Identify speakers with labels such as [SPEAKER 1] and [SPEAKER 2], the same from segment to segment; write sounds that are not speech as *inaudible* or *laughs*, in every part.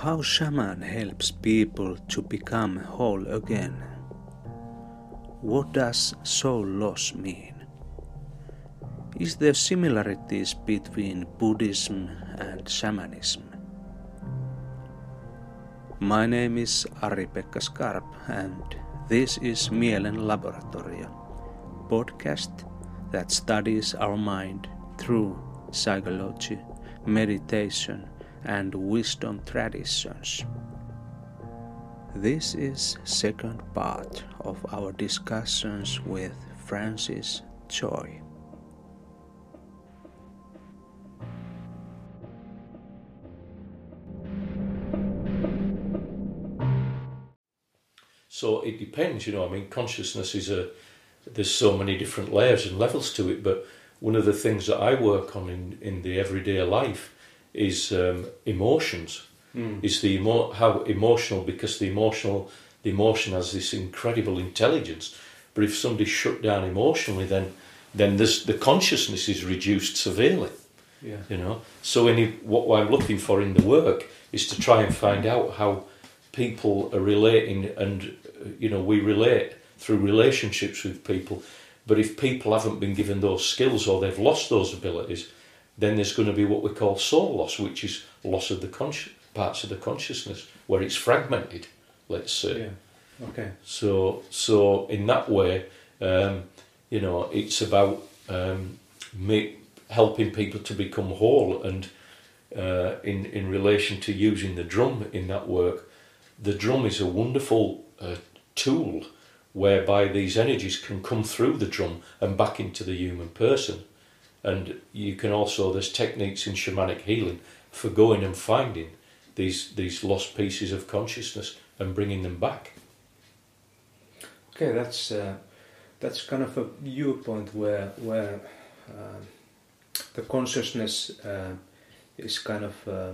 [SPEAKER 1] How shaman helps people to become whole again? What does soul loss mean? Is there similarities between Buddhism and shamanism? My name is Ari-Pekka Skarp and this is Mielen Laboratorio, podcast that studies our mind through psychology, meditation and wisdom traditions. This is second part of our discussions with Francis Joy.
[SPEAKER 2] So it depends, you know. I mean, consciousness is a there's so many different layers and levels to it. But one of the things that I work on in in the everyday life is um, emotions. Mm. Is the emo- how emotional because the emotional the emotion has this incredible intelligence. But if somebody's shut down emotionally, then then this, the consciousness is reduced severely.
[SPEAKER 1] Yeah.
[SPEAKER 2] You know. So any, what I'm looking for in the work is to try and find out how people are relating, and you know we relate through relationships with people. But if people haven't been given those skills or they've lost those abilities, then there's going to be what we call soul loss, which is loss of the consci- parts of the consciousness where it's fragmented. Let's say.
[SPEAKER 1] Yeah. Okay.
[SPEAKER 2] So so in that way, um, you know, it's about um, make, helping people to become whole, and uh, in in relation to using the drum in that work, the drum is a wonderful uh, tool whereby these energies can come through the drum and back into the human person. And you can also, there's techniques in shamanic healing for going and finding these, these lost pieces of consciousness and bringing them back.
[SPEAKER 1] Okay, that's, uh, that's kind of a viewpoint where, where uh, the consciousness uh, is kind of uh, uh,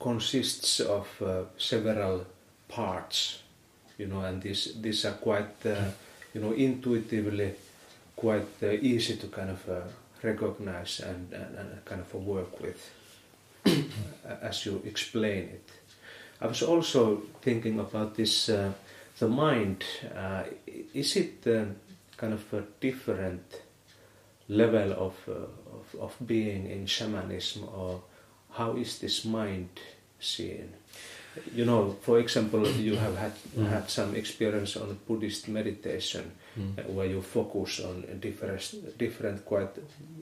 [SPEAKER 1] consists of uh, several parts, you know, and these, these are quite, you know, intuitively quite uh, easy to kind of uh, recognize and, and, and, kind of work with uh, as you explain it. I was also thinking about this uh, the mind. Uh, is it kind of a different level of, of, of being in shamanism, or how is this mind seen? you know, for example, you have had mm. had some experience on Buddhist meditation, mm. uh, where you focus on different, different, quite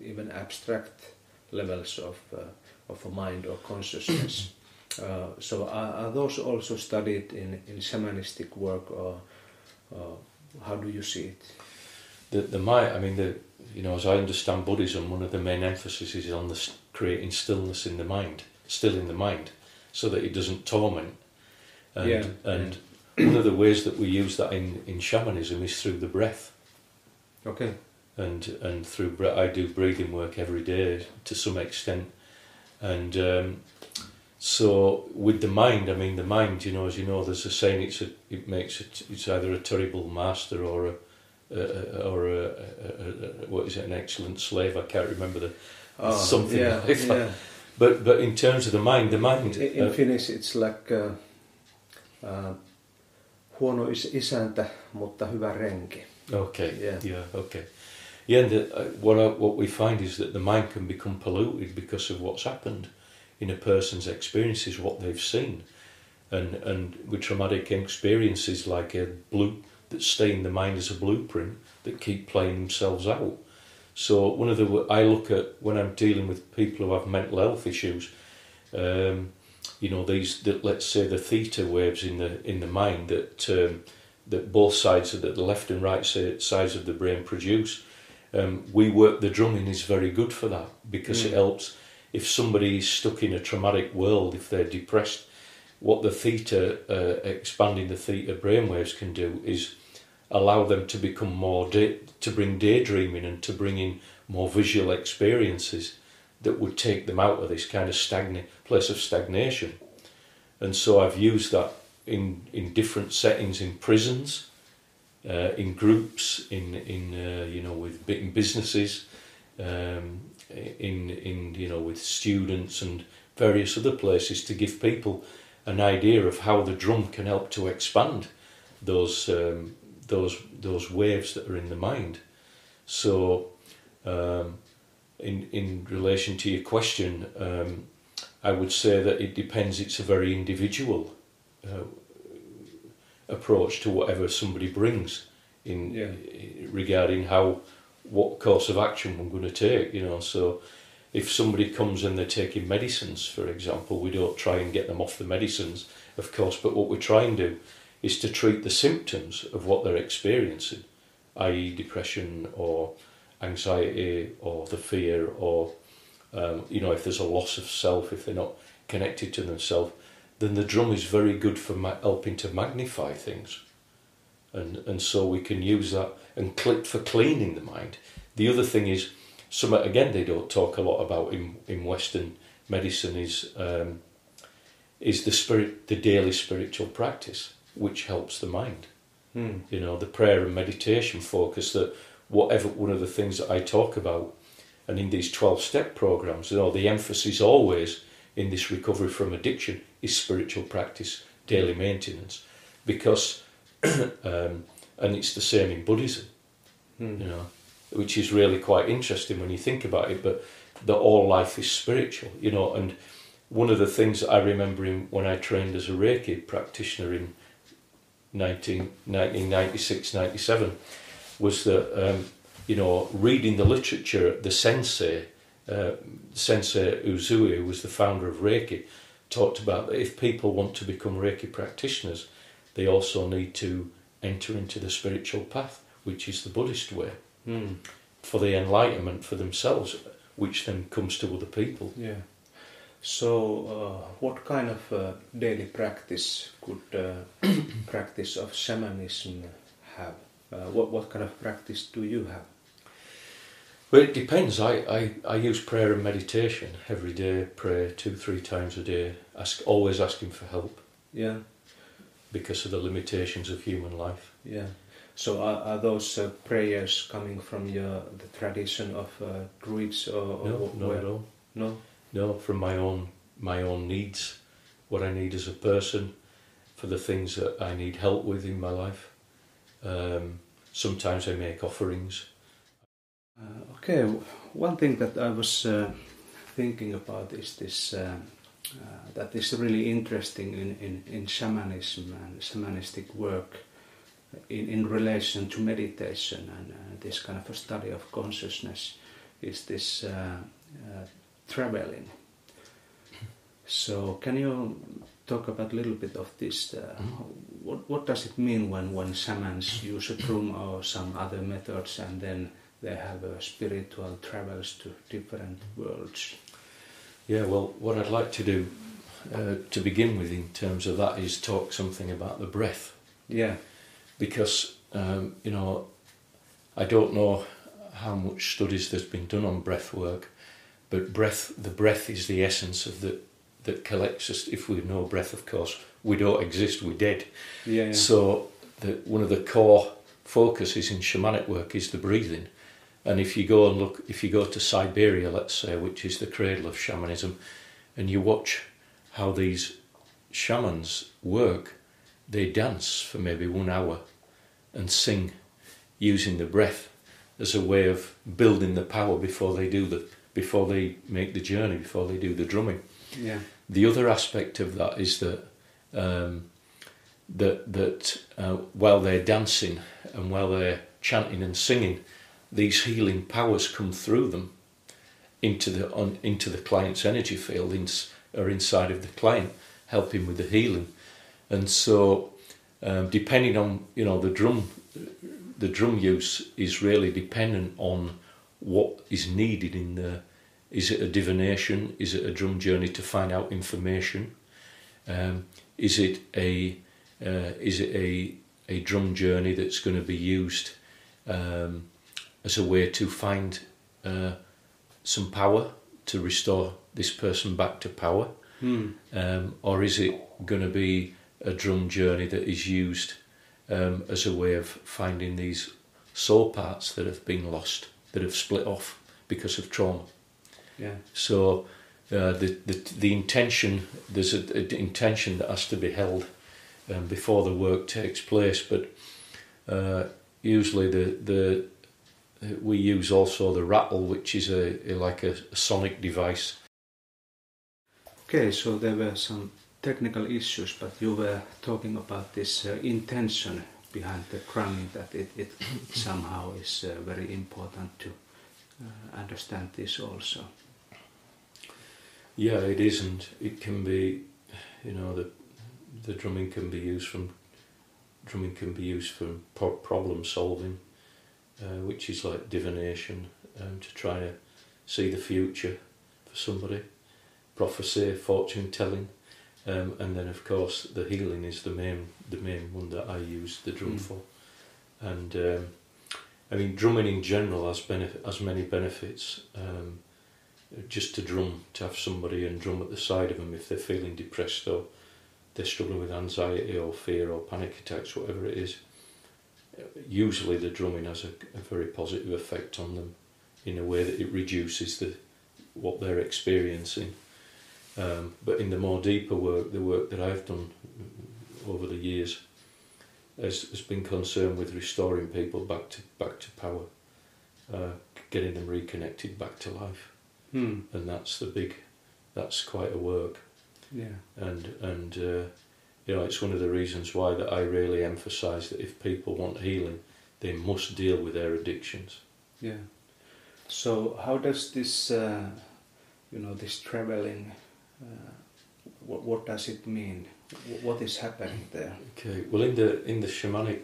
[SPEAKER 1] even abstract levels of uh, of a mind or consciousness. *coughs* uh, so, are, are, those also studied in in shamanistic work, or how do you see it?
[SPEAKER 2] The the mind. I mean, the you know, as I understand Buddhism, one of the main emphasis is on the creating stillness in the mind, still in the mind so that it doesn't torment. And,
[SPEAKER 1] yeah.
[SPEAKER 2] and yeah. One of the ways that we use that in, in shamanism is through the breath.
[SPEAKER 1] Okay.
[SPEAKER 2] And and through I do breathing work every day to some extent, and um, so with the mind, I mean the mind. You know, as you know, there's a saying it's a, it makes it, it's either a terrible master or a, a or a, a, what is it an excellent slave. I can't remember the
[SPEAKER 1] oh,
[SPEAKER 2] something
[SPEAKER 1] yeah,
[SPEAKER 2] like
[SPEAKER 1] yeah.
[SPEAKER 2] that. But but in terms of the mind, the mind.
[SPEAKER 1] In, in uh, Finnish, it's like uh, uh, huono is isäntä, mutta hyvä renki.
[SPEAKER 2] Okay.
[SPEAKER 1] Yeah.
[SPEAKER 2] Yeah. Okay. Yeah. And the, uh, what I, what we find is that the mind can become polluted because of what's happened in a person's experiences, what they've seen, and and with traumatic experiences like a blue that stay in the mind as a blueprint that keep playing themselves out. So one of the I look at when I'm dealing with people who have mental health issues, um, you know these that let's say the theta waves in the in the mind that um, that both sides of the, the left and right sides of the brain produce. Um, we work the drumming is very good for that because mm. it helps if somebody is stuck in a traumatic world if they're depressed. What the theta uh, expanding the theta brainwaves can do is allow them to become more day, to bring daydreaming and to bring in more visual experiences that would take them out of this kind of stagnant place of stagnation. And so I've used that in in different settings in prisons, uh, in groups, in in uh, you know with in businesses, um, in in you know with students and various other places to give people an idea of how the drum can help to expand those um, those those waves that are in the mind. So, um, in in relation to your question, um, I would say that it depends. It's a very individual uh, approach to whatever somebody brings in
[SPEAKER 1] Yeah.
[SPEAKER 2] regarding how what course of action we're going to take. You know, so if somebody comes and they're taking medicines, for example, we don't try and get them off the medicines, of course, but what we try and do is to treat the symptoms of what they're experiencing, i.e., depression or anxiety or the fear or um, you know if there's a loss of self, if they're not connected to themselves, then the drum is very good for ma- helping to magnify things, and and so we can use that and click for cleaning the mind. The other thing is, some again they don't talk a lot about in in Western medicine is um, is the spirit the daily spiritual practice which helps the mind
[SPEAKER 1] Hmm.
[SPEAKER 2] you know the prayer and meditation focus that whatever one of the things that I talk about and in these 12 step programs you know the emphasis always in this recovery from addiction is spiritual practice daily maintenance because *clears throat* um, and it's the same in Buddhism
[SPEAKER 1] Hmm.
[SPEAKER 2] you know which is really quite interesting when you think about it but that all life is spiritual you know and one of the things that I remember in, when I trained as a Reiki practitioner in 19, 1996 97 was that um, you know reading the literature the sensei uh, sensei Usui who was the founder of Reiki talked about that if people want to become Reiki practitioners they also need to enter into the spiritual path which is the Buddhist way
[SPEAKER 1] Hmm.
[SPEAKER 2] for the enlightenment for themselves which then comes to other people
[SPEAKER 1] Yeah. So, uh, what kind of uh, daily practice could uh, *coughs* practice of shamanism have? Uh, what what kind of practice do you have?
[SPEAKER 2] Well, it depends. I, I, I use prayer and meditation every day. Pray two, three times a day. Ask, always asking for help
[SPEAKER 1] Yeah,
[SPEAKER 2] because of the limitations of human life.
[SPEAKER 1] yeah. So, are, are those uh, prayers coming from your the tradition of uh, druids or, or
[SPEAKER 2] No, not
[SPEAKER 1] where?
[SPEAKER 2] at all.
[SPEAKER 1] No.
[SPEAKER 2] No, from my own my own needs, what I need as a person, for the things that I need help with in my life. Um, sometimes I make offerings.
[SPEAKER 1] Uh, okay, one thing that I was uh, thinking about is this uh, uh, that is really interesting in, in, in shamanism and shamanistic work in, in relation to meditation and uh, this kind of a study of consciousness is this uh, uh, traveling. So, can you talk about a little bit of this? Uh, what, what does it mean when, when shamans use a drum or some other methods and then they have uh, spiritual travels to different worlds?
[SPEAKER 2] Yeah, well, what I'd like to do uh, to begin with in terms of that is talk something about the breath.
[SPEAKER 1] Yeah,
[SPEAKER 2] because um, you know I don't know how much studies there's been done on breath work, but breath the breath is the essence of the that collects us. If we know breath, of course, we don't exist. We're dead.
[SPEAKER 1] yeah, yeah.
[SPEAKER 2] So the, one of the core focuses in shamanic work is the breathing. And if you go and look, if you go to Siberia, let's say, which is the cradle of shamanism, and you watch how these shamans work, they dance for maybe one hour and sing using the breath as a way of building the power before they do the before they make the journey, before they do the drumming.
[SPEAKER 1] yeah,
[SPEAKER 2] The other aspect of that is that um, that that uh, while they're dancing and while they're chanting and singing, these healing powers come through them into the on, into the client's energy field in, or inside of the client, helping with the healing. And so, um, depending on you know the drum, the drum use is really dependent on what is needed in the. Is it a divination? Is it a drum journey to find out information? Um, is it a uh, is it a a drum journey that's going to be used um, as a way to find uh, some power to restore this person back to power,
[SPEAKER 1] Hmm.
[SPEAKER 2] um, or is it going to be a drum journey that is used um, as a way of finding these soul parts that have been lost, that have split off because of trauma?
[SPEAKER 1] yeah,
[SPEAKER 2] So uh, the, the the intention there's an intention that has to be held um, before the work takes place, but uh, usually the the we use also the rattle, which is a, a like a, a sonic device.
[SPEAKER 1] Okay, so there were some technical issues, but you were talking about this uh, intention behind the drumming that it, it somehow is uh, very important to uh, understand this also.
[SPEAKER 2] Yeah, it isn't. It can be, you know, the the drumming can be used from drumming can be used for pro- problem solving, uh, which is like divination, um, to try to see the future for somebody, prophecy, fortune telling, um, and then of course the healing is the main the main one that I use the drum
[SPEAKER 1] Mm.
[SPEAKER 2] for, and um, I mean drumming in general has benefit has many benefits. Um, just to drum, to have somebody and drum at the side of them if they're feeling depressed or they're struggling with anxiety or fear or panic attacks, whatever it is. Usually the drumming has a, a very positive effect on them in a way that it reduces the what they're experiencing. Um, but in the more deeper work, the work that I've done over the years has, has been concerned with restoring people back to back to power, uh, getting them reconnected back to life
[SPEAKER 1] Hmm.
[SPEAKER 2] and that's the big that's quite a work
[SPEAKER 1] Yeah.
[SPEAKER 2] and and uh, you know it's one of the reasons why that I really emphasize that if people want healing they must deal with their addictions
[SPEAKER 1] Yeah. So how does this, uh, you know, this traveling, uh, what, what does it mean? What is happening there?
[SPEAKER 2] okay well in the in the shamanic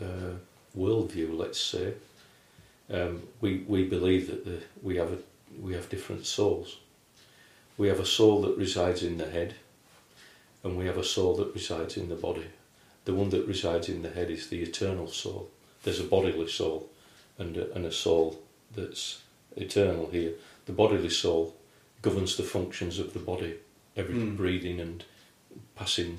[SPEAKER 2] uh, worldview let's say um, we we believe that the, we have a, we have different souls we have a soul that resides in the head and we have a soul that resides in the body the one that resides in the head is the eternal soul there's a bodily soul and a, and a soul that's eternal here the bodily soul governs the functions of the body every
[SPEAKER 1] Mm.
[SPEAKER 2] breathing and passing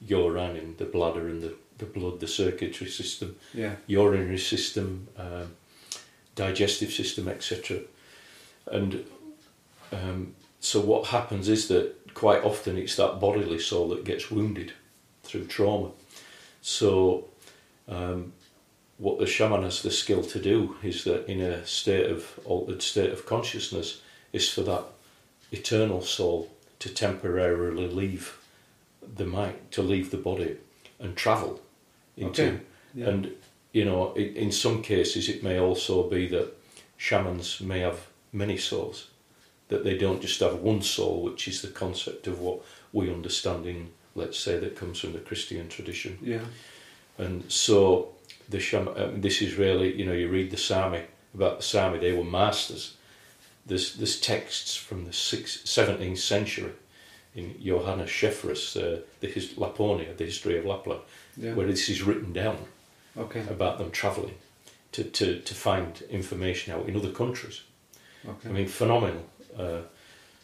[SPEAKER 2] urine in the bladder and the, the blood the circulatory system
[SPEAKER 1] Yeah.
[SPEAKER 2] urinary system, um, digestive system, etc. And um, so what happens is that quite often it's that bodily soul that gets wounded through trauma. So um, what the shaman has the skill to do is that in a state of altered state of consciousness is for that eternal soul to temporarily leave the mind, to leave the body and travel into
[SPEAKER 1] Okay. Yeah.
[SPEAKER 2] and you know, in some cases, it may also be that shamans may have many souls, that they don't just have one soul, which is the concept of what we understand in, let's say, that comes from the Christian tradition.
[SPEAKER 1] yeah.
[SPEAKER 2] And so, the um, this is really, you know, you read the Sami about the Sami, they were masters. There's, there's texts from the sixth, 17th century in Johannes Schefferus, uh, the his, Lapponia, the history of Lapland,
[SPEAKER 1] Yeah.
[SPEAKER 2] where this is written down
[SPEAKER 1] Okay.
[SPEAKER 2] about them travelling to, to, to find information out in other countries.
[SPEAKER 1] Okay.
[SPEAKER 2] I mean, phenomenal. Uh,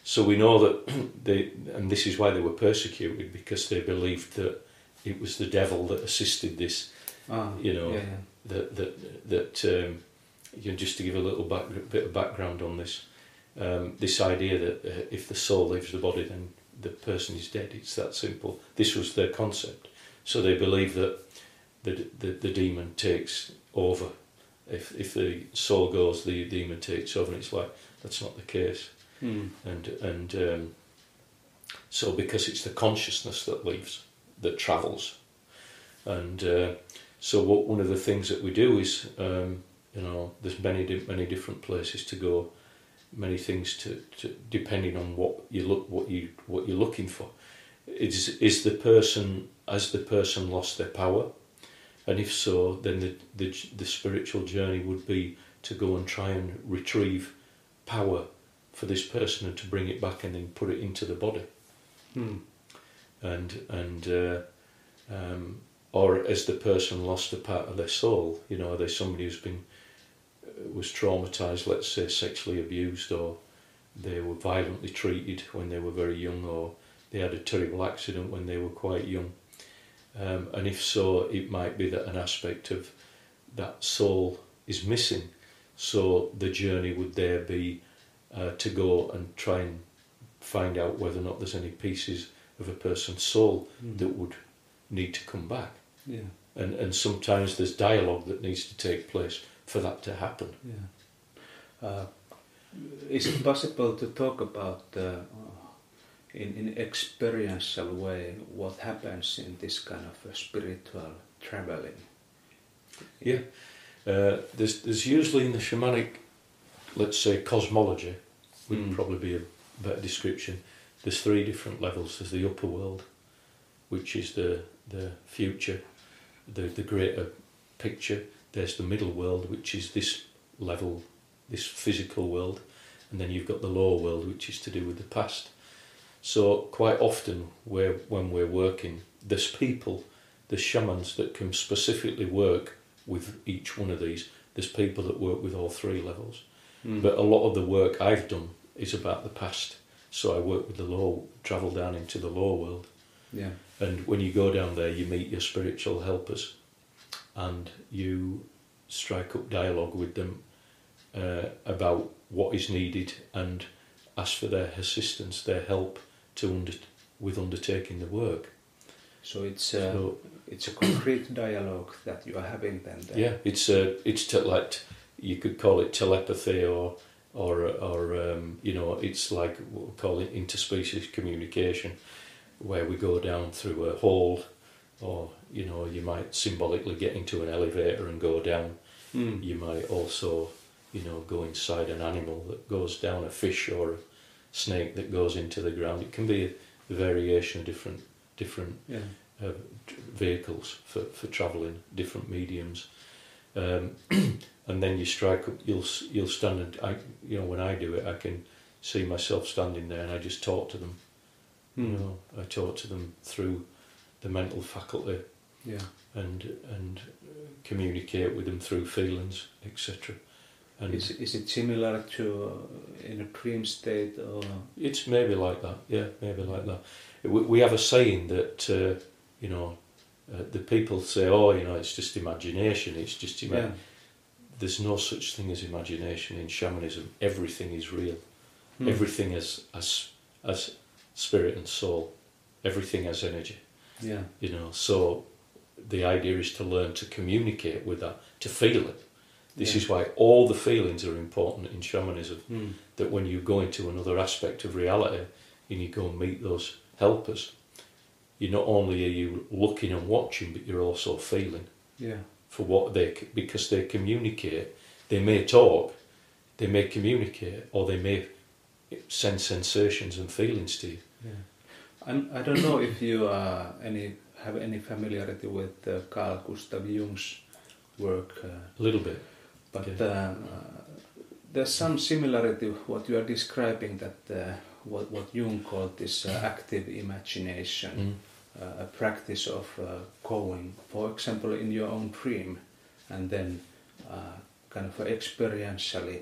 [SPEAKER 2] so we know that *clears throat* they, and this is why they were persecuted because they believed that it was the devil that assisted this.
[SPEAKER 1] ah,
[SPEAKER 2] you know,
[SPEAKER 1] Yeah. yeah.
[SPEAKER 2] That that that um, you know, just to give a little back, bit of background on this, um, this idea that uh, if the soul leaves the body, then the person is dead. It's that simple. This was their concept. So they believe that the the, the demon takes over. If if the soul goes, the demon takes over. And it's like that's not the case.
[SPEAKER 1] Hmm.
[SPEAKER 2] And and um, so because it's the consciousness that leaves, that travels, and uh, so what one of the things that we do is um, you know there's many many different places to go, many things to, to depending on what you look what you what you're looking for. Is is the person has the person lost their power, and if so, then the the the spiritual journey would be to go and try and retrieve power for this person and to bring it back and then put it into the body
[SPEAKER 1] Hmm.
[SPEAKER 2] and and uh, um, or as the person lost a part of their soul you know are they somebody who's been uh, was traumatized let's say sexually abused or they were violently treated when they were very young or they had a terrible accident when they were quite young um, and if so it might be that an aspect of that soul is missing so the journey would there be uh, to go and try and find out whether or not there's any pieces of a person's soul
[SPEAKER 1] Mm.
[SPEAKER 2] that would need to come back.
[SPEAKER 1] Yeah.
[SPEAKER 2] And, and sometimes there's dialogue that needs to take place for that to happen.
[SPEAKER 1] Yeah. Uh, is it possible to talk about uh, in in experiential way what happens in this kind of a spiritual traveling?
[SPEAKER 2] Yeah. Uh, there's, there's usually in the shamanic, let's say, cosmology, would
[SPEAKER 1] Mm.
[SPEAKER 2] probably be a better description. There's three different levels. There's the upper world, which is the, the future, the, the greater picture. There's the middle world, which is this level, this physical world. And then you've got the lower world, which is to do with the past. So quite often, where when we're working, there's people, there's shamans that can specifically work with each one of these. There's people that work with all three levels.
[SPEAKER 1] Mm.
[SPEAKER 2] But a lot of the work I've done is about the past. So I work with the law, travel down into the lower world.
[SPEAKER 1] yeah.
[SPEAKER 2] And when you go down there, you meet your spiritual helpers and you strike up dialogue with them uh, about what is needed and ask for their assistance, their help to under, with undertaking the work.
[SPEAKER 1] So it's uh,
[SPEAKER 2] So,
[SPEAKER 1] it's a concrete dialogue that you are having then. there.
[SPEAKER 2] yeah, it's a, it's te- like you could call it telepathy or or or um, you know it's like what we call it interspecies communication, where we go down through a hall, or you know you might symbolically get into an elevator and go down.
[SPEAKER 1] Mm.
[SPEAKER 2] You might also you know go inside an animal that goes down, a fish or a snake that goes into the ground. It can be a, variation of different different
[SPEAKER 1] Yeah.
[SPEAKER 2] uh, vehicles for, for travelling, different mediums. Um, *clears throat* and then you strike up, you'll, you'll stand and, I, you know, when I do it, I can see myself standing there and I just talk to them. You
[SPEAKER 1] Mm.
[SPEAKER 2] know, I talk to them through the mental faculty
[SPEAKER 1] Yeah.
[SPEAKER 2] and, and uh, communicate with them through feelings, etc.
[SPEAKER 1] Is, is it similar to uh, in a dream state or?
[SPEAKER 2] It's maybe like that, yeah, maybe like that. We, we have a saying that, uh, you know, uh, the people say, oh, you know, it's just imagination, it's just ima-"
[SPEAKER 1] Yeah.
[SPEAKER 2] There's no such thing as imagination in shamanism. Everything is real.
[SPEAKER 1] Hmm.
[SPEAKER 2] Everything is as as spirit and soul. Everything has energy.
[SPEAKER 1] Yeah.
[SPEAKER 2] You know, so the idea is to learn to communicate with that, to feel it. This
[SPEAKER 1] Yeah.
[SPEAKER 2] is why all the feelings are important in shamanism
[SPEAKER 1] Mm.
[SPEAKER 2] that when you go into another aspect of reality and you go and meet those helpers, you not only are you looking and watching, but you're also feeling
[SPEAKER 1] Yeah.
[SPEAKER 2] for what they because they communicate. They may talk, they may communicate, or they may send sensations and feelings to you.
[SPEAKER 1] Yeah. I don't know if you uh, any have any familiarity with uh, Carl Gustav Jung's work, uh,
[SPEAKER 2] A little bit.
[SPEAKER 1] But uh, there's some similarity to what you are describing that uh, what what Jung called this uh, active imagination,
[SPEAKER 2] Mm.
[SPEAKER 1] uh, a practice of uh, going, for example, in your own dream, and then uh, kind of experientially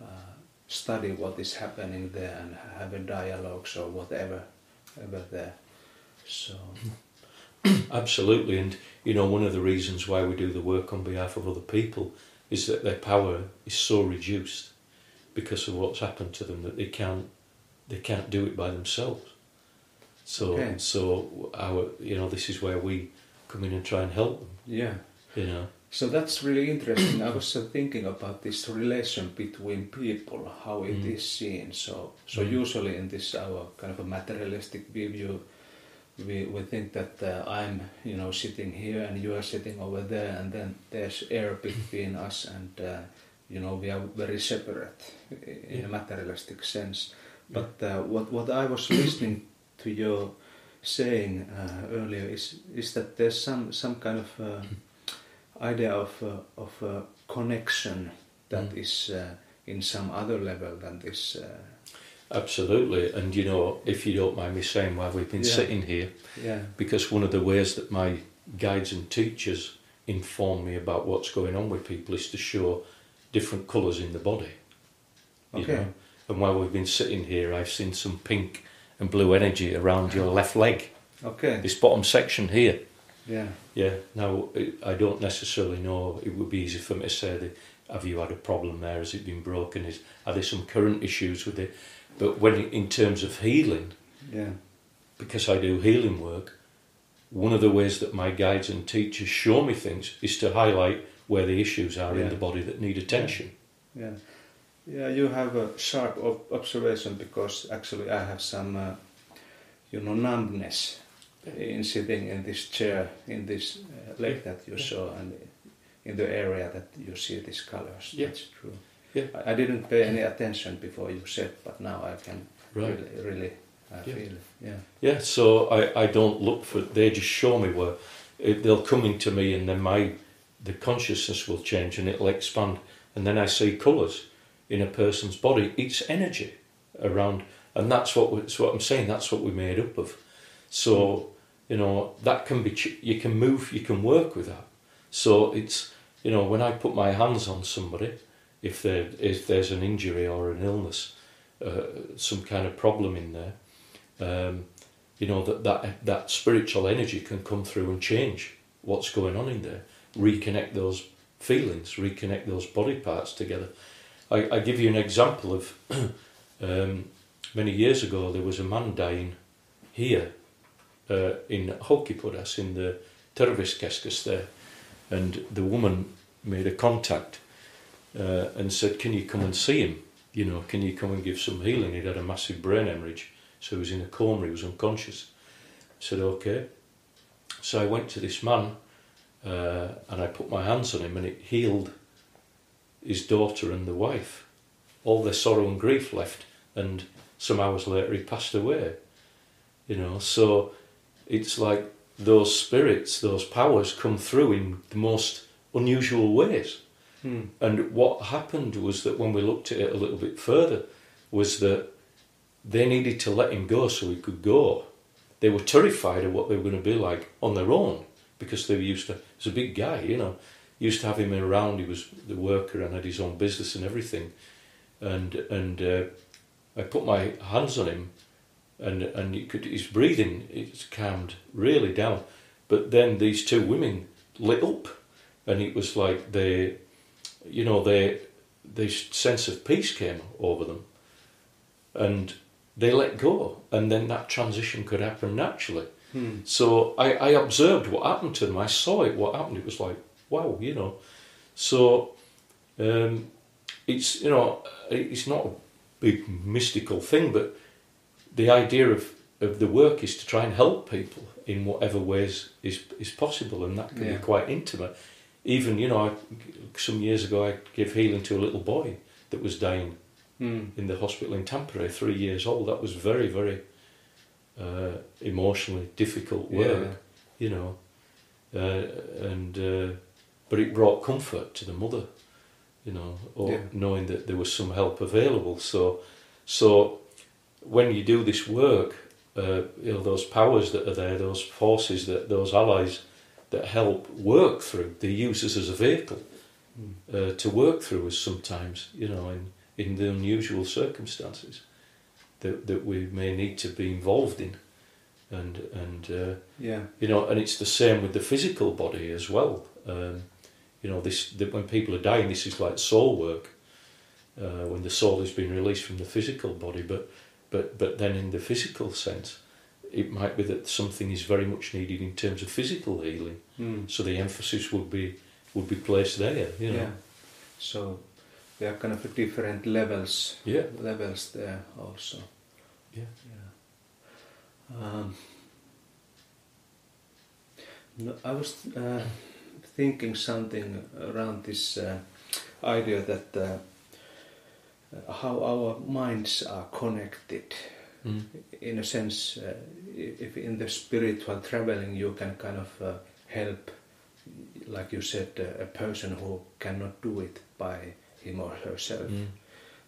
[SPEAKER 1] uh, study what is happening there and have a dialogues or whatever, ever there. So *coughs*
[SPEAKER 2] Absolutely, and you know, one of the reasons why we do the work on behalf of other people is that their power is so reduced because of what's happened to them that they can't they can't do it by themselves. So
[SPEAKER 1] Okay.
[SPEAKER 2] so our you know this is where we come in and try and help them.
[SPEAKER 1] yeah,
[SPEAKER 2] You know,
[SPEAKER 1] so that's really interesting. I was thinking about this relation between people, how it is
[SPEAKER 2] Mm.
[SPEAKER 1] seen. So so
[SPEAKER 2] Mm.
[SPEAKER 1] usually in this our kind of a materialistic view, we we think that uh, I'm you know sitting here and you are sitting over there, and then there's air between *laughs* us, and uh, you know we are very separate in a materialistic sense. But uh, what what I was listening to your saying uh, earlier is is that there's some some kind of uh, *laughs* idea of uh, of connection that
[SPEAKER 2] Mm.
[SPEAKER 1] is in some other level than this.
[SPEAKER 2] Absolutely. And you know, if you don't mind me saying, while we've been
[SPEAKER 1] Yeah.
[SPEAKER 2] sitting here,
[SPEAKER 1] yeah,
[SPEAKER 2] because one of the ways that my guides and teachers inform me about what's going on with people is to show different colours in the body. you
[SPEAKER 1] Okay.
[SPEAKER 2] know. And while we've been sitting here, I've seen some pink and blue energy around your *laughs* left leg,
[SPEAKER 1] okay,
[SPEAKER 2] this bottom section here.
[SPEAKER 1] yeah,
[SPEAKER 2] Yeah. Now, I- I don't necessarily know. It would be easy for me to say that. Have you had a problem there? Has it been broken? Is are there some current issues with it? But when in terms of healing,
[SPEAKER 1] Yeah.
[SPEAKER 2] because I do healing work, one of the ways that my guides and teachers show me things is to highlight where the issues are in the body that need attention.
[SPEAKER 1] Yeah, yeah. You have a sharp observation because actually I have some, uh, you know, numbness in sitting in this chair in this uh, leg that you
[SPEAKER 2] Yeah.
[SPEAKER 1] saw and in the area that you see these colors.
[SPEAKER 2] Yeah.
[SPEAKER 1] That's true.
[SPEAKER 2] Yeah.
[SPEAKER 1] I, I didn't pay any attention before you said, but now I can
[SPEAKER 2] Right.
[SPEAKER 1] really, really uh,
[SPEAKER 2] Yeah.
[SPEAKER 1] feel. it. Yeah.
[SPEAKER 2] Yeah, so I, I don't look for they just show me where it, they'll come into me and then my the consciousness will change and it'll expand and then I see colours in a person's body. It's energy around and that's what that's what I'm saying. That's what we're made up of. So you know that can be you can move you can work with that. So it's you know when I put my hands on somebody, if there if there's an injury or an illness, uh, some kind of problem in there. Um, you know that, that that spiritual energy can come through and change what's going on in there reconnect those feelings reconnect those body parts together i, I give you an example of *clears throat* um, many years ago there was a man dying here uh, in Haukipudas in the Terveyskeskus there and the woman made a contact uh, and said can you come and see him you know can you come and give some healing he'd had a massive brain hemorrhage so he was in a coma, he was unconscious. I said, okay. So I went to this man uh, and I put my hands on him and it healed his daughter and the wife. All their sorrow and grief left and some hours later he passed away. You know, so it's like those spirits, those powers come through in the most unusual ways.
[SPEAKER 1] Hmm.
[SPEAKER 2] And what happened was that when we looked at it a little bit further, was that they needed to let him go so he could go. They were terrified of what they were going to be like on their own because they were used to. He's a big guy, you know. Used to have him around. He was the worker and had his own business and everything. And and uh, I put my hands on him, and and you could his breathing it's calmed really down. But then these two women lit up, and it was like they, you know, they this sense of peace came over them, and they let go, and then that transition could happen naturally.
[SPEAKER 1] Hmm.
[SPEAKER 2] So I, I observed what happened to them. I saw it. What happened? It was like wow, you know. So um, it's you know it's not a big mystical thing, but the idea of, of the work is to try and help people in whatever ways is is possible, and that can
[SPEAKER 1] Yeah.
[SPEAKER 2] be quite intimate. Even you know, I, some years ago, I gave healing to a little boy that was dying
[SPEAKER 1] Hmm.
[SPEAKER 2] in the hospital in Tampere, three years old. That was very, very uh, emotionally difficult work,
[SPEAKER 1] Yeah.
[SPEAKER 2] you know. Uh, and uh, but it brought comfort to the mother, you know, or
[SPEAKER 1] Yeah.
[SPEAKER 2] knowing that there was some help available. So, so when you do this work, uh, you know those powers that are there, those forces that those allies that help work through, they use us as a vehicle uh, to work through us sometimes, you know, in, in the unusual circumstances that, that we may need to be involved in. And, and uh,
[SPEAKER 1] Yeah.
[SPEAKER 2] you know, and it's the same with the physical body as well. Um, you know, this that when people are dying, this is like soul work. Uh, when the soul has been released from the physical body, but but but then in the physical sense, it might be that something is very much needed in terms of physical healing.
[SPEAKER 1] Hmm.
[SPEAKER 2] So the emphasis would be would be placed there. You know.
[SPEAKER 1] Yeah. So there are kind of different levels
[SPEAKER 2] Yeah.
[SPEAKER 1] levels there also.
[SPEAKER 2] Yeah.
[SPEAKER 1] Yeah. Um, no, I was uh, thinking something around this uh, idea that uh, how our minds are connected.
[SPEAKER 2] Mm.
[SPEAKER 1] In a sense, uh, if in the spiritual traveling you can kind of uh, help, like you said, uh, a person who cannot do it by him or herself.
[SPEAKER 2] Mm.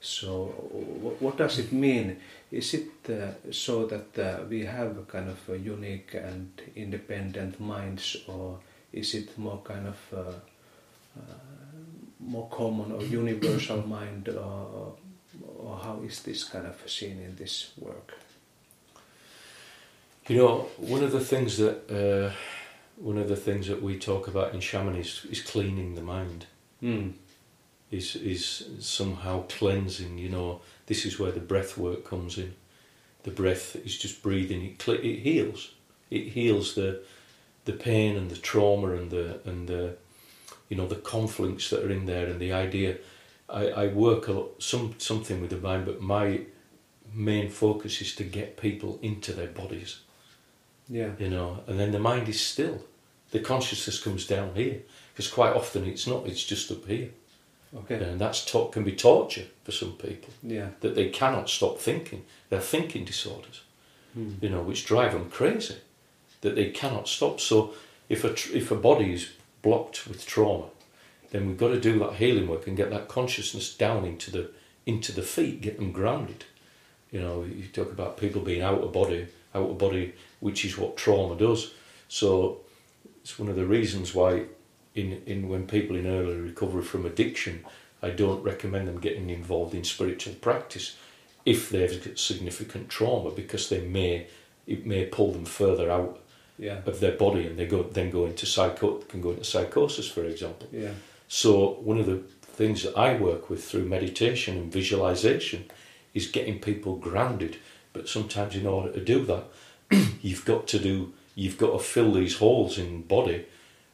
[SPEAKER 1] So, wh- what does it mean? Is it uh, so that uh, we have a kind of a unique and independent minds, or is it more kind of uh, uh, more common or *coughs* universal mind, or, or how is this kind of seen in this work?
[SPEAKER 2] You know, one of the things that uh, one of the things that we talk about in shaman is, is cleaning the mind.
[SPEAKER 1] Mm.
[SPEAKER 2] is is somehow cleansing. You know, this is where the breath work comes in. The breath is just breathing. It it heals. It heals the the pain and the trauma and the and the you know the conflicts that are in there and the idea. I, I work a lot, some something with the mind, but my main focus is to get people into their bodies.
[SPEAKER 1] Yeah.
[SPEAKER 2] You know, and then the mind is still. The consciousness comes down here because quite often it's not. It's just up here,
[SPEAKER 1] Okay.
[SPEAKER 2] and that's to- can be torture for some people
[SPEAKER 1] Yeah.
[SPEAKER 2] that they cannot stop thinking. They're thinking disorders,
[SPEAKER 1] Hmm.
[SPEAKER 2] you know, which drive them crazy. That they cannot stop. So if a tr- if a body is blocked with trauma, then we've got to do that healing work and get that consciousness down into the into the feet, get them grounded. You know, you talk about people being out of body, out of body, which is what trauma does. So it's one of the reasons why in, in when people in early recovery from addiction, I don't recommend them getting involved in spiritual practice if they've got significant trauma because they may it may pull them further out
[SPEAKER 1] Yeah.
[SPEAKER 2] of their body and they go then go into psycho can go into psychosis for example.
[SPEAKER 1] Yeah.
[SPEAKER 2] So one of the things that I work with through meditation and visualization is getting people grounded. But sometimes in order to do that, *clears throat* you've got to do you've got to fill these holes in body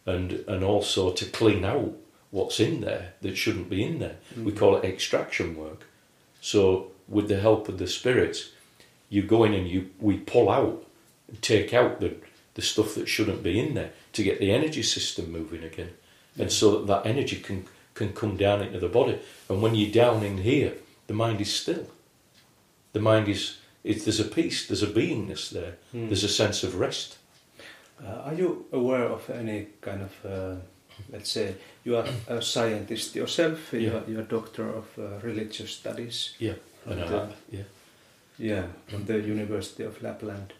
[SPEAKER 2] and and also to clean out what's in there that shouldn't be in there. We mm. call it extraction work. So with the help of the spirits, you go in and you we pull out and take out the the stuff that shouldn't be in there to get the energy system moving again and so that that energy can can come down into the body. And when you're down in here, the mind is still. The mind is, there's a peace, there's a beingness there,
[SPEAKER 1] Hmm.
[SPEAKER 2] there's a sense of rest.
[SPEAKER 1] Uh, are you aware of any kind of, uh, let's say, you are a scientist yourself, you,
[SPEAKER 2] Yeah.
[SPEAKER 1] you are a doctor of uh, religious studies,
[SPEAKER 2] Yeah, I-
[SPEAKER 1] the,
[SPEAKER 2] yeah.
[SPEAKER 1] yeah, from the University of Lapland.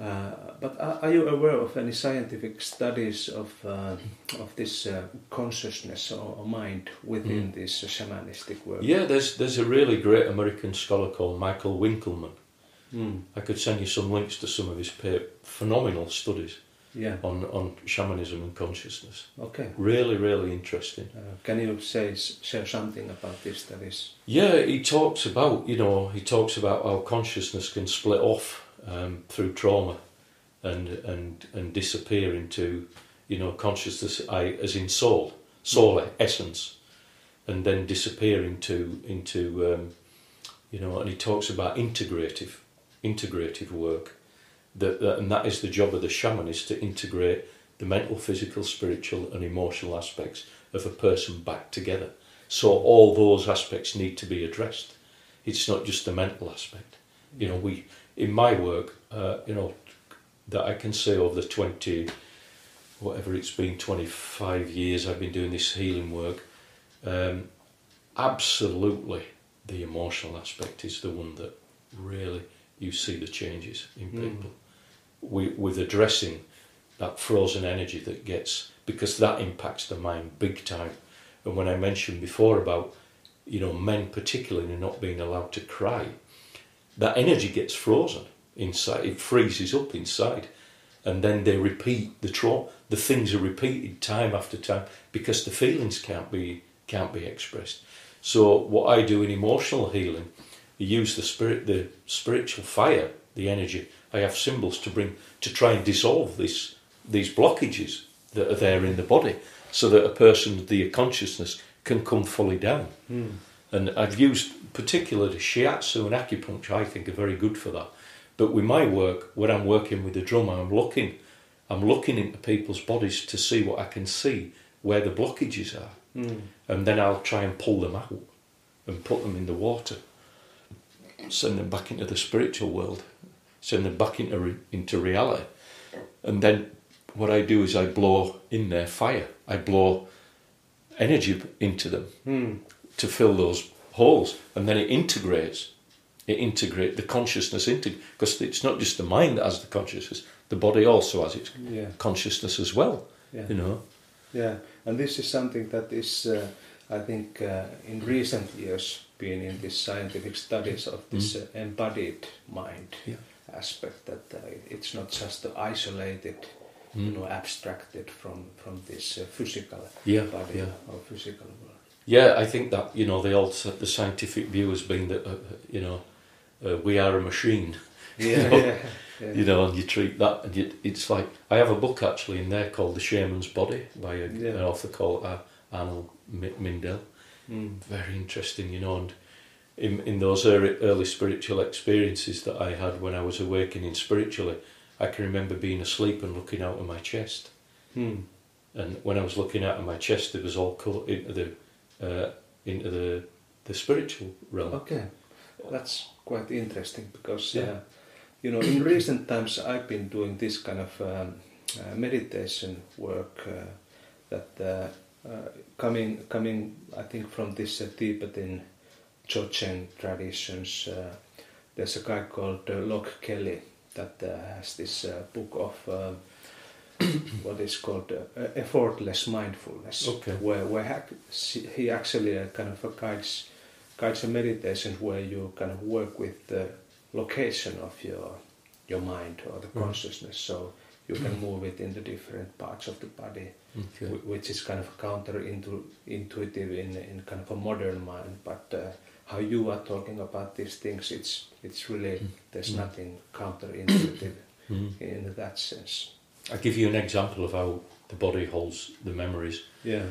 [SPEAKER 1] Uh, but are, are you aware of any scientific studies of uh, of this uh, consciousness or, or mind within
[SPEAKER 2] Mm.
[SPEAKER 1] this shamanistic work?
[SPEAKER 2] Yeah, there's there's a really great American scholar called Michael Winkelman.
[SPEAKER 1] Mm.
[SPEAKER 2] I could send you some links to some of his phenomenal studies
[SPEAKER 1] Yeah.
[SPEAKER 2] on, on shamanism and consciousness.
[SPEAKER 1] Okay.
[SPEAKER 2] Really, really interesting.
[SPEAKER 1] Uh, can you say share something about these studies?
[SPEAKER 2] Yeah, he talks about, you know, he talks about how consciousness can split off um, through trauma and, and, and disappear into, you know, consciousness as in soul, soul essence, and then disappear into, into um, you know, and he talks about integrative, integrative work. That, that, and that is the job of the shaman is to integrate the mental, physical, spiritual, and emotional aspects of a person back together. So all those aspects need to be addressed. It's not just the mental aspect. You know, we in my work, uh, you know, that I can say over the twenty, whatever it's been, twenty five years I've been doing this healing work. Um, absolutely, the emotional aspect is the one that really you see the changes in
[SPEAKER 1] Mm.
[SPEAKER 2] people. We, with addressing that frozen energy that gets because that impacts the mind big time. And when I mentioned before about you know men particularly not being allowed to cry, that energy gets frozen inside. It freezes up inside, and then they repeat the trauma. The things are repeated time after time because the feelings can't be can't be expressed. So what I do in emotional healing, I use the spirit, the spiritual fire, the energy. I have symbols to bring to try and dissolve this these blockages that are there in the body, so that a person, the consciousness, can come fully down.
[SPEAKER 1] Mm.
[SPEAKER 2] And I've used particularly shiatsu and acupuncture, I think are very good for that. But with my work, when I'm working with the drummer, I'm looking, I'm looking into people's bodies to see what I can see where the blockages are.
[SPEAKER 1] Mm.
[SPEAKER 2] And then I'll try and pull them out and put them in the water, send them back into the spiritual world, send them back into, re- into reality. And then what I do is I blow in their fire. I blow energy into them
[SPEAKER 1] Mm.
[SPEAKER 2] To fill those holes, and then it integrates. It integrates the consciousness into because it's not just the mind that has the consciousness; the body also has its
[SPEAKER 1] Yeah.
[SPEAKER 2] consciousness as well.
[SPEAKER 1] Yeah.
[SPEAKER 2] You know,
[SPEAKER 1] Yeah, and this is something that is, uh, I think, uh, in recent years been in these scientific studies of this uh, embodied mind
[SPEAKER 2] Yeah.
[SPEAKER 1] aspect. That uh, it's not just the isolated, you
[SPEAKER 2] Mm.
[SPEAKER 1] know, abstracted from from this uh, physical
[SPEAKER 2] Yeah,
[SPEAKER 1] body
[SPEAKER 2] yeah.
[SPEAKER 1] or physical world.
[SPEAKER 2] Yeah, I think that you know the old the scientific view has been that uh, you know uh, we are a machine. *laughs*
[SPEAKER 1] Yeah,
[SPEAKER 2] know,
[SPEAKER 1] yeah, yeah.
[SPEAKER 2] You know, and you treat that, and you, it's like I have a book actually in there called The Shaman's Body by a,
[SPEAKER 1] Yeah.
[SPEAKER 2] an author called uh, Arnold Mi- Mindell.
[SPEAKER 1] Mm.
[SPEAKER 2] Very interesting, you know, and in in those early, early spiritual experiences that I had when I was awakening spiritually, I can remember being asleep and looking out of my chest.
[SPEAKER 1] Mm.
[SPEAKER 2] and when I was looking out of my chest, it was all cut into the uh, into the the spiritual realm.
[SPEAKER 1] Okay, that's quite interesting because
[SPEAKER 2] Yeah.
[SPEAKER 1] uh, you know in recent times I've been doing this kind of um, uh, meditation work uh, that uh, coming coming I think from this Tibetan Dzogchen traditions. Uh, there's a guy called uh, Loch Kelly that has this uh, book of. *clears throat* What is called uh, effortless mindfulness,
[SPEAKER 2] Okay.
[SPEAKER 1] where where he actually uh, kind of uh, guides guides a meditation where you kind of work with the location of your your mind or the
[SPEAKER 2] Mhm.
[SPEAKER 1] consciousness, so you can move it in the different parts of the body,
[SPEAKER 2] Okay.
[SPEAKER 1] whi- which is kind of counter into intuitive in in kind of a modern mind. But uh, how you are talking about these things, it's it's really there's
[SPEAKER 2] Mm.
[SPEAKER 1] nothing counterintuitive
[SPEAKER 2] Mm.
[SPEAKER 1] in that sense.
[SPEAKER 2] I'll give you an example of how the body holds the memories,
[SPEAKER 1] Yeah.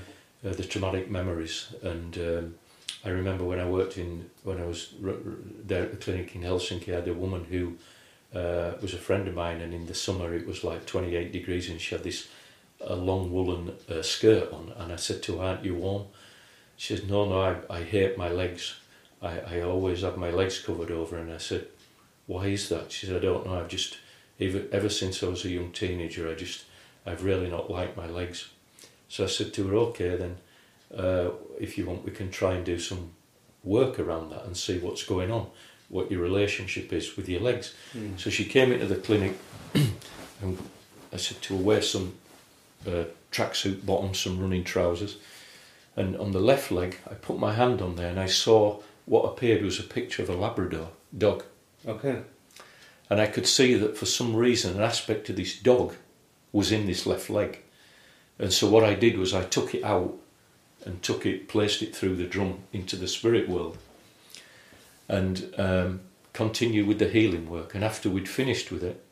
[SPEAKER 2] uh, the traumatic memories. And um, I remember when I worked in, when I was there at the clinic in Helsinki, I had a woman who uh, was a friend of mine, and in the summer it was like 28 degrees, and she had this uh, long woolen uh, skirt on. And I said to her, Aren't you warm? She says, No, no, I, I hate my legs. I, I always have my legs covered over. And I said, Why is that? She said, I don't know. I've just, ever, ever since I was a young teenager, I just, I've really not liked my legs. So I said to her, Okay, then, uh, if you want, we can try and do some work around that and see what's going on, what your relationship is with your legs.
[SPEAKER 1] Mm.
[SPEAKER 2] So she came into the clinic *clears throat* and I said to her, wear some uh, tracksuit bottoms, some running trousers. And on the left leg, I put my hand on there and I saw what appeared was a picture of a Labrador dog.
[SPEAKER 1] Okay.
[SPEAKER 2] And I could see that for some reason, an aspect of this dog was in this left leg. And so what I did was I took it out and took it, placed it through the drum into the spirit world and um, continued with the healing work. And after we'd finished with it,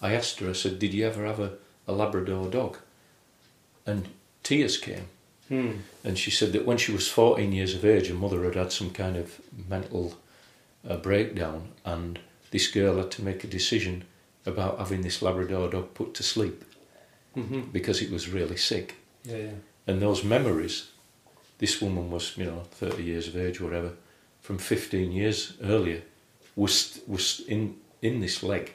[SPEAKER 2] I asked her, I said, Did you ever have a, a Labrador dog? And tears came.
[SPEAKER 1] Hmm.
[SPEAKER 2] And she said that when she was 14 years of age, her mother had had some kind of mental uh, breakdown, and this girl had to make a decision about having this Labrador dog put to sleep
[SPEAKER 1] hmm
[SPEAKER 2] because it was really sick.
[SPEAKER 1] Yeah, yeah.
[SPEAKER 2] And those memories, this woman was, you know, 30 years of age, whatever, from 15 years earlier, was was in in this leg.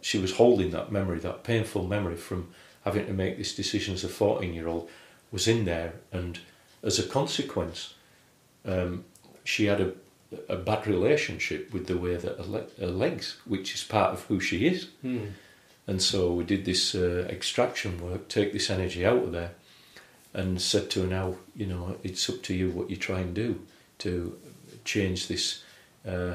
[SPEAKER 2] She was holding that memory, that painful memory from having to make this decision as a 14 year old, was in there, and as a consequence, um, she had a a bad relationship with the way that her, le- her legs, which is part of who she is.
[SPEAKER 1] Hmm.
[SPEAKER 2] And so we did this uh, extraction work, take this energy out of there, and said to her, now, you know, it's up to you what you try and do to change this uh,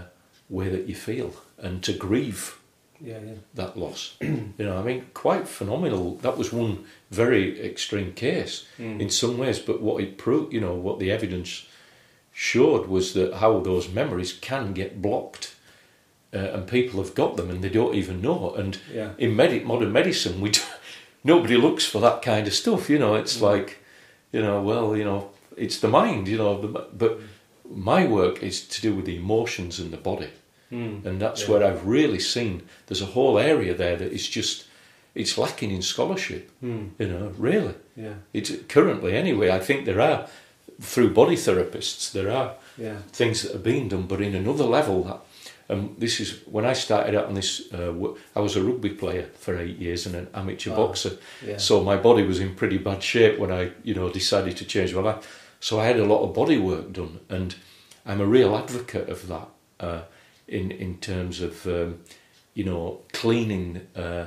[SPEAKER 2] way that you feel and to grieve
[SPEAKER 1] Yeah, yeah.
[SPEAKER 2] that loss. *clears throat* you know, I mean, quite phenomenal. That was one very extreme case
[SPEAKER 1] Hmm.
[SPEAKER 2] in some ways, but what it proved, you know, what the evidence showed was that how those memories can get blocked. Uh, and people have got them and they don't even know. And
[SPEAKER 1] Yeah.
[SPEAKER 2] in med- modern medicine, we do, *laughs* nobody looks for that kind of stuff. You know, it's like, you know, well, you know, it's the mind. You know, the, but my work is to do with the emotions and the body,
[SPEAKER 1] Hmm.
[SPEAKER 2] and that's
[SPEAKER 1] Yeah.
[SPEAKER 2] where I've really seen there's a whole area there that is just it's lacking in scholarship.
[SPEAKER 1] Hmm.
[SPEAKER 2] You know, really,
[SPEAKER 1] Yeah,
[SPEAKER 2] it's currently anyway. I think there are through body therapists there are
[SPEAKER 1] yeah.
[SPEAKER 2] things that are being done, but in another level. That, and this is when I started out on this. Uh, I was a rugby player for eight years and an amateur
[SPEAKER 1] Ah,
[SPEAKER 2] boxer,
[SPEAKER 1] Yeah.
[SPEAKER 2] so my body was in pretty bad shape when I, you know, decided to change my life. So I had a lot of body work done, and I'm a real advocate of that. Uh, in in terms of, um, you know, cleaning. Uh,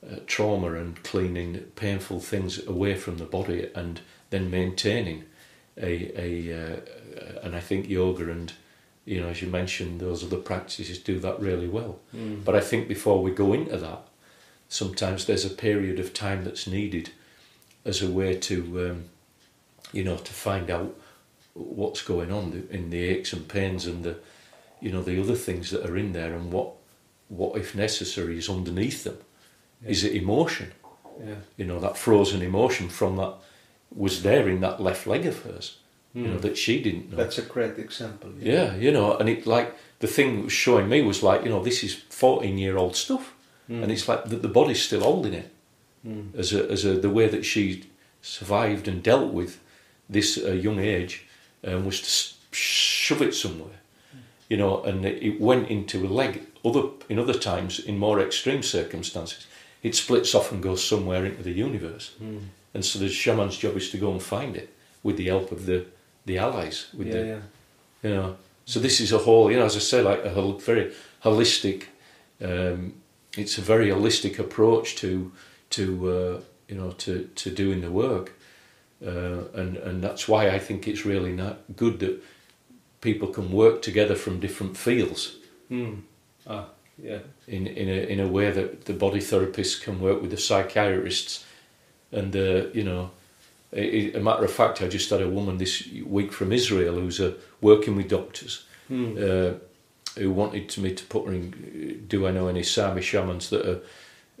[SPEAKER 2] uh, trauma and cleaning painful things away from the body and then maintaining a, a uh, and I think yoga and you know as you mentioned those other practices do that really well
[SPEAKER 1] Hmm.
[SPEAKER 2] but I think before we go into that sometimes there's a period of time that's needed as a way to um, you know, to find out what's going on in the aches and pains and the, you know, the other things that are in there and what, what if necessary is underneath them.
[SPEAKER 1] Yeah.
[SPEAKER 2] Is it emotion?
[SPEAKER 1] Yeah.
[SPEAKER 2] You know, that frozen emotion from that was there in that left leg of hers. You know,
[SPEAKER 1] Mm.
[SPEAKER 2] that she didn't know.
[SPEAKER 1] That's a great example.
[SPEAKER 2] yeah, you know, and it like the thing that was showing me was like, you know, this is fourteen year old stuff.
[SPEAKER 1] Mm.
[SPEAKER 2] And it's like the, the body's still holding it
[SPEAKER 1] Mm.
[SPEAKER 2] as a, as a the way that she survived and dealt with this uh, young age um, was to shove it somewhere, you know, and it, it went into a leg. Other in other times, in more extreme circumstances, it splits off and goes somewhere into the universe.
[SPEAKER 1] Mm.
[SPEAKER 2] And so the shaman's job is to go and find it with the help of the the allies, with
[SPEAKER 1] yeah,
[SPEAKER 2] the
[SPEAKER 1] yeah.
[SPEAKER 2] you know. So this is a whole, you know, as I say, like a very holistic. Um, it's a very holistic approach to to uh, you know to to doing the work, uh, and and that's why I think it's really not good that people can work together from different fields
[SPEAKER 1] Mm. Ah, yeah.
[SPEAKER 2] in in a in a way that the body therapists can work with the psychiatrists, and uh, you know, a, a matter of fact, I just had a woman this week from Israel who's uh, working with doctors
[SPEAKER 1] Mm.
[SPEAKER 2] uh, who wanted to me to put her in. Do I know any Sami shamans that are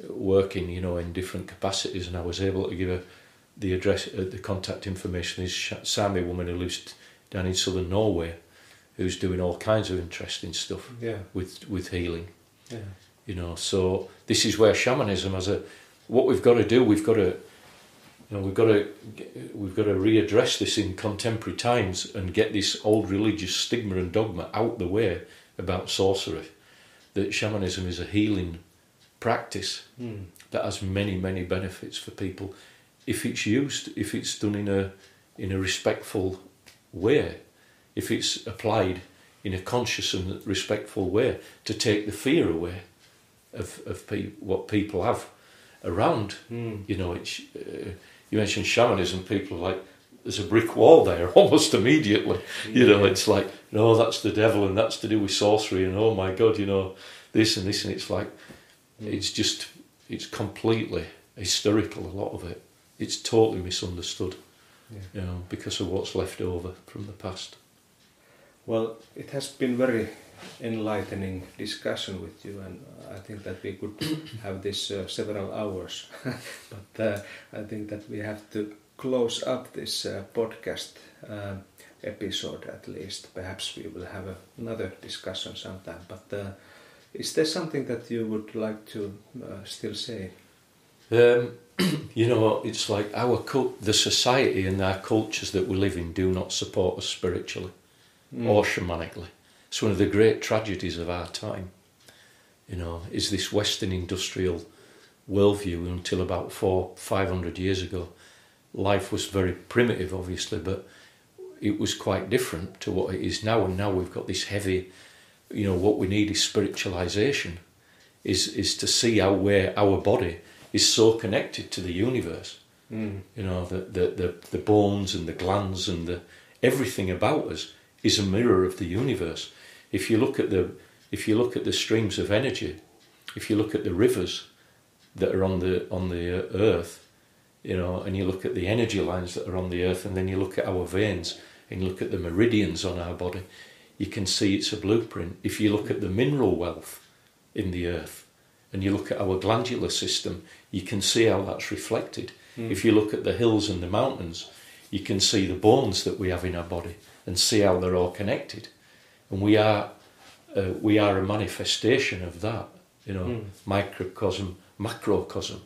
[SPEAKER 2] working, you know, in different capacities? And I was able to give her the address, uh, the contact information. This Sami woman who lives down in southern Norway, who's doing all kinds of interesting stuff
[SPEAKER 1] yeah,
[SPEAKER 2] with with healing
[SPEAKER 1] yeah.
[SPEAKER 2] you know so this is where shamanism as a what we've got to do we've got to you know we've got to we've got to readdress this in contemporary times and get this old religious stigma and dogma out the way about sorcery that shamanism is a healing practice
[SPEAKER 1] Mm.
[SPEAKER 2] that has many many benefits for people if it's used if it's done in a in a respectful way if it's applied in a conscious and respectful way to take the fear away of of pe- what people have around
[SPEAKER 1] Mm.
[SPEAKER 2] you know it's uh, you mentioned shamanism people are like there's a brick wall there *laughs* almost immediately you know it's like no that's the devil and that's to do with sorcery and oh my god you know this and this and it's like
[SPEAKER 1] Mm.
[SPEAKER 2] it's just it's completely hysterical a lot of it it's totally misunderstood
[SPEAKER 1] Yeah.
[SPEAKER 2] you know because of what's left over from the past
[SPEAKER 1] Well, it has been very enlightening discussion with you, and I think that we could *coughs* have this uh, several hours. *laughs* but uh, I think that we have to close up this uh, podcast um episode at least. Perhaps we will have another discussion sometime. But uh, is there something that you would like to uh, still say?
[SPEAKER 2] Um, *coughs* you know, it's like our cult, the society and our cultures that we live in do not support us spiritually
[SPEAKER 1] Mm.
[SPEAKER 2] or shamanically. It's one of the great tragedies of our time. You know, is this Western industrial worldview until about four, five hundred years ago. Life was very primitive, obviously, but it was quite different to what it is now. And now we've got this heavy, you know, what we need is spiritualization, is is to see how where our body is so connected to the universe.
[SPEAKER 1] Mm.
[SPEAKER 2] You know, the the the, the bones and the glands and the everything about us is a mirror of the universe. If you look at the if you look at the streams of energy, if you look at the rivers that are on the on the uh, earth, you know, and you look at the energy lines that are on the earth, and then you look at our veins and you look at the meridians on our body, you can see it's a blueprint. If you look at the mineral wealth in the earth, and you look at our glandular system, you can see how that's reflected.
[SPEAKER 1] Mm.
[SPEAKER 2] If you look at the hills and the mountains, you can see the bones that we have in our body and see how they're all connected. And we are uh, we are a manifestation of that, you know,
[SPEAKER 1] Mm.
[SPEAKER 2] microcosm, macrocosm,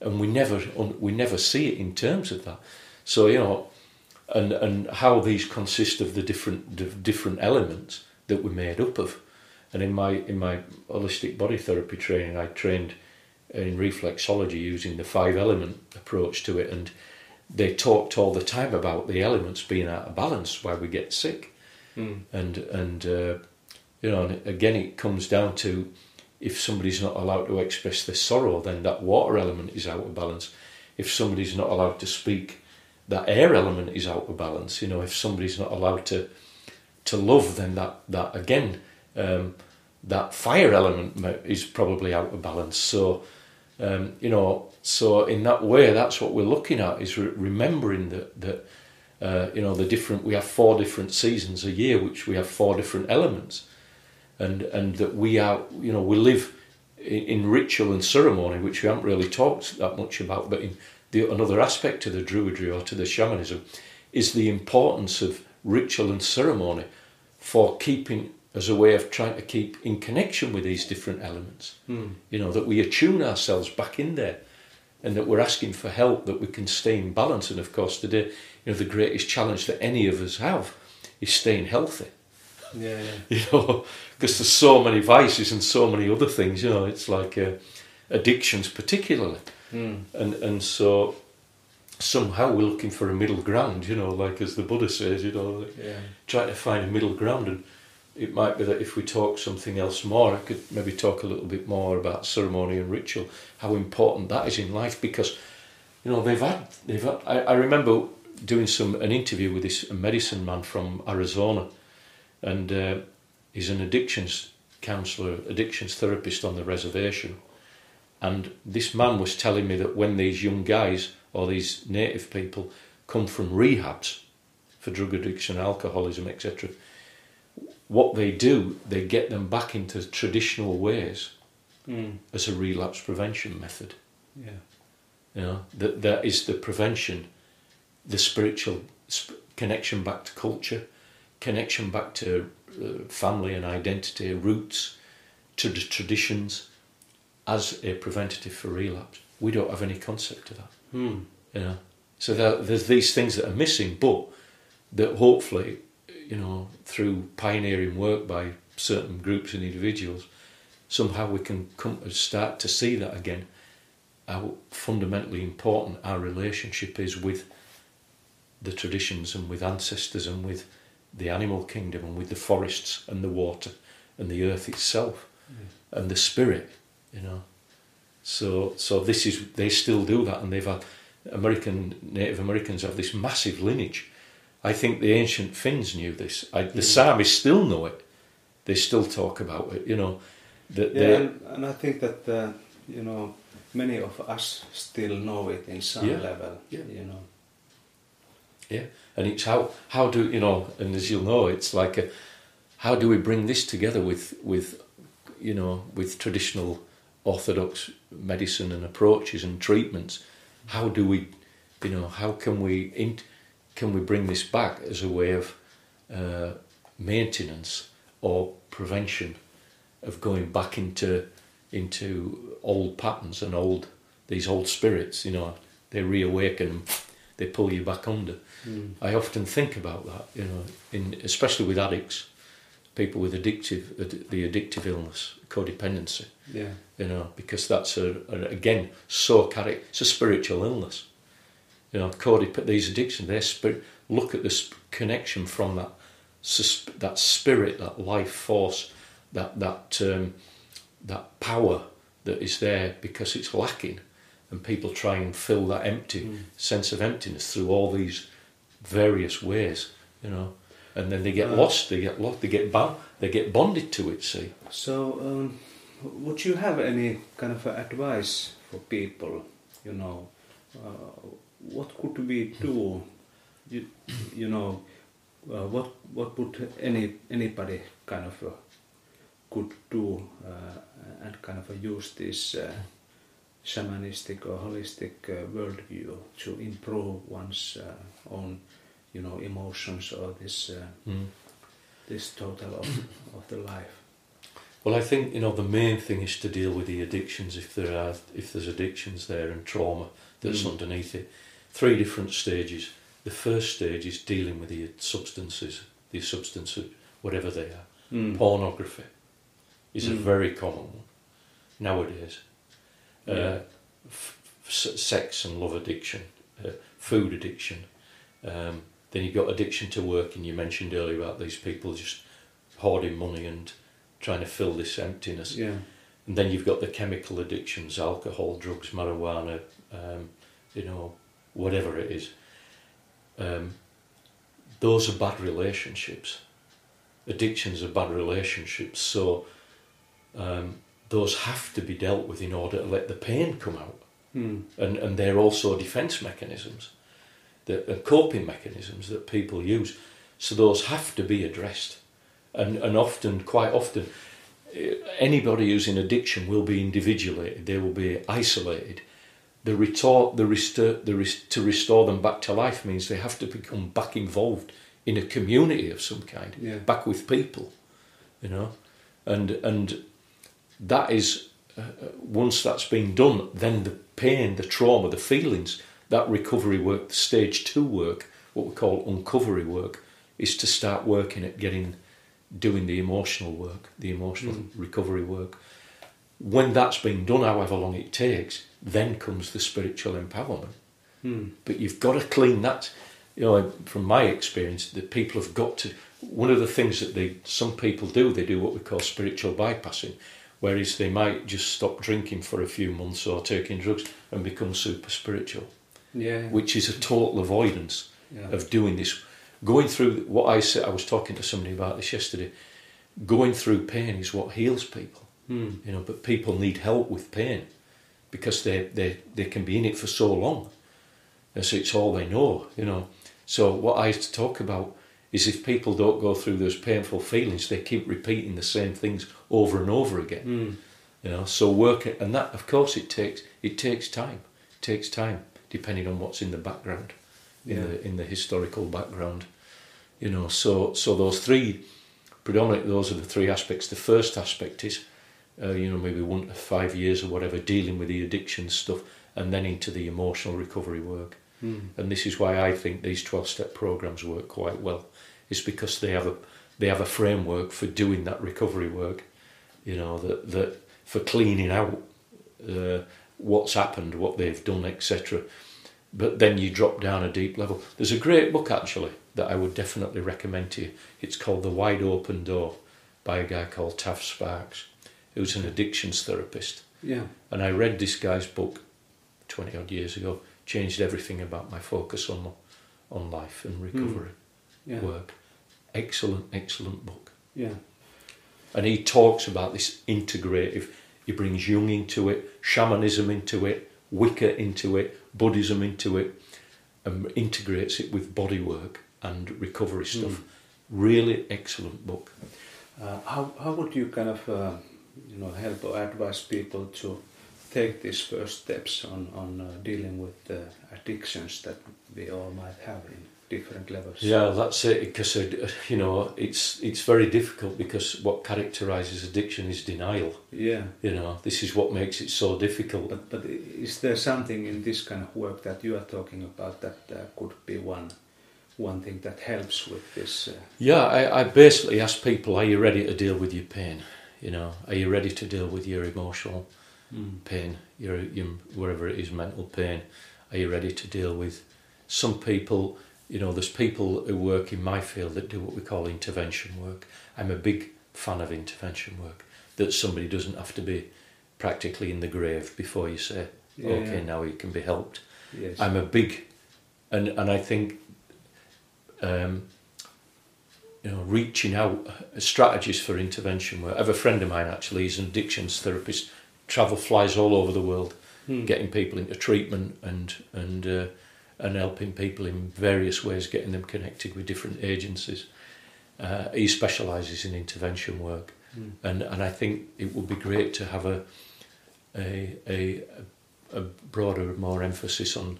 [SPEAKER 2] and we never un- we never see it in terms of that. So you know, and and how these consist of the different different elements that we're made up of. And in my in my holistic body therapy training, I trained in reflexology using the five element approach to it, and they talked all the time about the elements being out of balance, why we get sick,
[SPEAKER 1] Mm.
[SPEAKER 2] and and uh, you know, and again, it comes down to if somebody's not allowed to express their sorrow, then that water element is out of balance. If somebody's not allowed to speak, that air element is out of balance. You know, if somebody's not allowed to to love, then that that again, um, that fire element is probably out of balance. So, um, you know, so in that way, that's what we're looking at is re- remembering that that Uh, you know, the different. We have four different seasons a year, which we have four different elements, and and that we are. You know, we live in, in ritual and ceremony, which we haven't really talked that much about. But in the another aspect to the druidry or to the shamanism is the importance of ritual and ceremony for keeping as a way of trying to keep in connection with these different elements.
[SPEAKER 1] Mm.
[SPEAKER 2] You know, that we attune ourselves back in there and that we're asking for help, that we can stay in balance. And of course, today, you know, the greatest challenge that any of us have is staying healthy.
[SPEAKER 1] Yeah, yeah. *laughs*
[SPEAKER 2] You know, because there's so many vices and so many other things. You know, it's like uh, addictions, particularly,
[SPEAKER 1] Mm.
[SPEAKER 2] and and so somehow we're looking for a middle ground. You know, like as the Buddha says, you know, like
[SPEAKER 1] Yeah.
[SPEAKER 2] trying to find a middle ground and it might be that if we talk something else more I could maybe talk a little bit more about ceremony and ritual how important that is in life because you know they've had they've had, I, I remember doing some an interview with this medicine man from Arizona and uh, he's an addictions counselor addictions therapist on the reservation and this man was telling me that when these young guys or these native people come from rehabs for drug addiction, alcoholism, etc., what they do, they get them back into traditional ways
[SPEAKER 1] Mm.
[SPEAKER 2] as a relapse prevention method.
[SPEAKER 1] Yeah.
[SPEAKER 2] You know, that that is the prevention, the spiritual sp- connection back to culture, connection back to uh, family and identity, roots, to the traditions, as a preventative for relapse. We don't have any concept of that.
[SPEAKER 1] Mm.
[SPEAKER 2] You know, so there, there's these things that are missing, but that hopefully, you know, through pioneering work by certain groups and individuals, somehow we can come to start to see that again. How fundamentally important our relationship is with the traditions and with ancestors and with the animal kingdom and with the forests and the water and the earth itself and the spirit, you know. So, so this is they still do that, and they've had American Native Americans have this massive lineage. I think the ancient Finns knew this. I, the. Samish still know it. They still talk about it. You know, that
[SPEAKER 1] Yeah, and, and I think that uh, you know many of us still know it in some
[SPEAKER 2] Yeah.
[SPEAKER 1] level.
[SPEAKER 2] Yeah.
[SPEAKER 1] You know.
[SPEAKER 2] And it's how how do you know? And as you'll know, it's like a, how do we bring this together with with you know with traditional orthodox medicine and approaches and treatments? How do we, you know, how can we in, can we bring this back as a way of uh, maintenance or prevention of going back into into old patterns and old these old spirits? You know, they reawaken, they pull you back under.
[SPEAKER 1] Mm.
[SPEAKER 2] I often think about that, you know, in especially with addicts, people with addictive, ad- the addictive illness, codependency,
[SPEAKER 1] Yeah.
[SPEAKER 2] you know, because that's a, a again so charac- it's a spiritual illness. You know, codep- these addictions, they spirit. Look at the sp- connection from that that spirit, that life force, that that um, that power that is there because it's lacking, and people try and fill that empty
[SPEAKER 1] Mm.
[SPEAKER 2] sense of emptiness through all these various ways, you know, and then they get
[SPEAKER 1] Uh,
[SPEAKER 2] lost, they get lost, they get bound, they get bonded to it. See,
[SPEAKER 1] So, um, would you have any kind of advice for people? You know, uh, what could we do? You, you know, uh, what what would any anybody kind of uh, could do uh, and kind of use this uh, shamanistic or holistic uh, worldview to improve one's uh, own, you know, emotions or this uh,
[SPEAKER 2] mm.
[SPEAKER 1] this total of, of the life.
[SPEAKER 2] Well, I think you know the main thing is to deal with the addictions if there are if there's addictions there and trauma that's
[SPEAKER 1] Mm.
[SPEAKER 2] underneath it. Three different stages. The first stage is dealing with the substances, the substances, whatever they are.
[SPEAKER 1] Mm.
[SPEAKER 2] Pornography is a
[SPEAKER 1] Mm.
[SPEAKER 2] very common one nowadays.
[SPEAKER 1] Yeah.
[SPEAKER 2] Uh, sex and love addiction, uh, food addiction. Um, then you've got addiction to work, and you mentioned earlier about these people just hoarding money and trying to fill this emptiness.
[SPEAKER 1] Yeah.
[SPEAKER 2] And then you've got the chemical addictions, alcohol, drugs, marijuana, um, you know, whatever it is. Um, those are bad relationships. Addictions are bad relationships, so um, those have to be dealt with in order to let the pain come out.
[SPEAKER 1] Mm.
[SPEAKER 2] And, and they're also defense mechanisms. that coping mechanisms that people use. So those have to be addressed, and and often, quite often, eh, anybody who's in addiction will be individuated. They will be isolated. The retort, the restore, the rest, to restore them back to life means they have to become back involved in a community of some kind,
[SPEAKER 1] Yeah.
[SPEAKER 2] back with people, you know, and and that is uh, once that's been done, then the pain, the trauma, the feelings, that recovery work, the stage two work, what we call uncovery work, is to start working at getting, doing the emotional work, the emotional recovery work. When that's been done, however long it takes, then comes the spiritual empowerment.
[SPEAKER 1] Hmm.
[SPEAKER 2] But you've got to clean that. You know, from my experience, that people have got to. One of the things that they, some people do, they do what we call spiritual bypassing, whereas they might just stop drinking for a few months or taking drugs and become super spiritual,
[SPEAKER 1] Yeah.
[SPEAKER 2] which is a total avoidance
[SPEAKER 1] yeah.
[SPEAKER 2] of doing this. Going through what I said, I was talking to somebody about this yesterday. Going through pain is what heals people
[SPEAKER 1] Hmm.
[SPEAKER 2] you know but people need help with pain because they they they can be in it for so long and so it's all they know you know so what i have to talk about is if people don't go through those painful feelings they keep repeating the same things over and over again.
[SPEAKER 1] Hmm.
[SPEAKER 2] you know so work and that of course it takes it takes time. It takes time depending on what's in the background in
[SPEAKER 1] Yeah.
[SPEAKER 2] the in the historical background. You know so so those three predominantly those are the three aspects. The first aspect is uh, you know maybe one to five years or whatever dealing with the addiction stuff and then into the emotional recovery work.
[SPEAKER 1] Hmm.
[SPEAKER 2] and this is why I think these 12 step programs work quite well. Is because they have a they have a framework for doing that recovery work you know that that for cleaning out uh, what's happened what they've done etc but then you drop down a deep level there's a great book actually that I would definitely recommend to you it's called The Wide Open Door by a guy called Tav Sparks who's an addictions therapist
[SPEAKER 1] Yeah.
[SPEAKER 2] and I read this guy's book 20 odd years ago, changed everything about my focus on on life and recovery
[SPEAKER 1] Yeah.
[SPEAKER 2] work. Excellent, excellent book.
[SPEAKER 1] Yeah.
[SPEAKER 2] And he talks about this integrative, he brings Jung into it, shamanism into it, Wicca into it, Buddhism into it, and integrates it with body work and recovery stuff. Really excellent book.
[SPEAKER 1] Uh, how how would you kind of uh, you know help or advise people to take these first steps on on uh, dealing with the addictions that we all might have in different levels?
[SPEAKER 2] Yeah, that's it. Because uh, you know, it's it's very difficult because what characterises addiction is denial.
[SPEAKER 1] Yeah.
[SPEAKER 2] You know, this is what makes it so difficult.
[SPEAKER 1] But but is there something in this kind of work that you are talking about that uh, could be one one thing that helps with this? Uh,
[SPEAKER 2] Yeah, I, I basically ask people, are you ready to deal with your pain? You know, are you ready to deal with your emotional pain, your, your wherever it is, mental pain? Are you ready to deal with some people? You know, there's people who work in my field that do what we call intervention work. I'm a big fan of intervention work. That somebody doesn't have to be practically in the grave before you say,
[SPEAKER 1] Yeah,
[SPEAKER 2] okay, now you can be helped.
[SPEAKER 1] yes.
[SPEAKER 2] I'm a big, and and I think, um, you know, reaching out uh, strategies for intervention. Where I have a friend of mine actually, he's an addictions therapist, travel flies all over the world,
[SPEAKER 1] Hmm.
[SPEAKER 2] getting people into treatment and and uh, and helping people in various ways, getting them connected with different agencies. Uh, he specialises in intervention work,
[SPEAKER 1] Hmm.
[SPEAKER 2] and and I think it would be great to have a a a, a broader, more emphasis on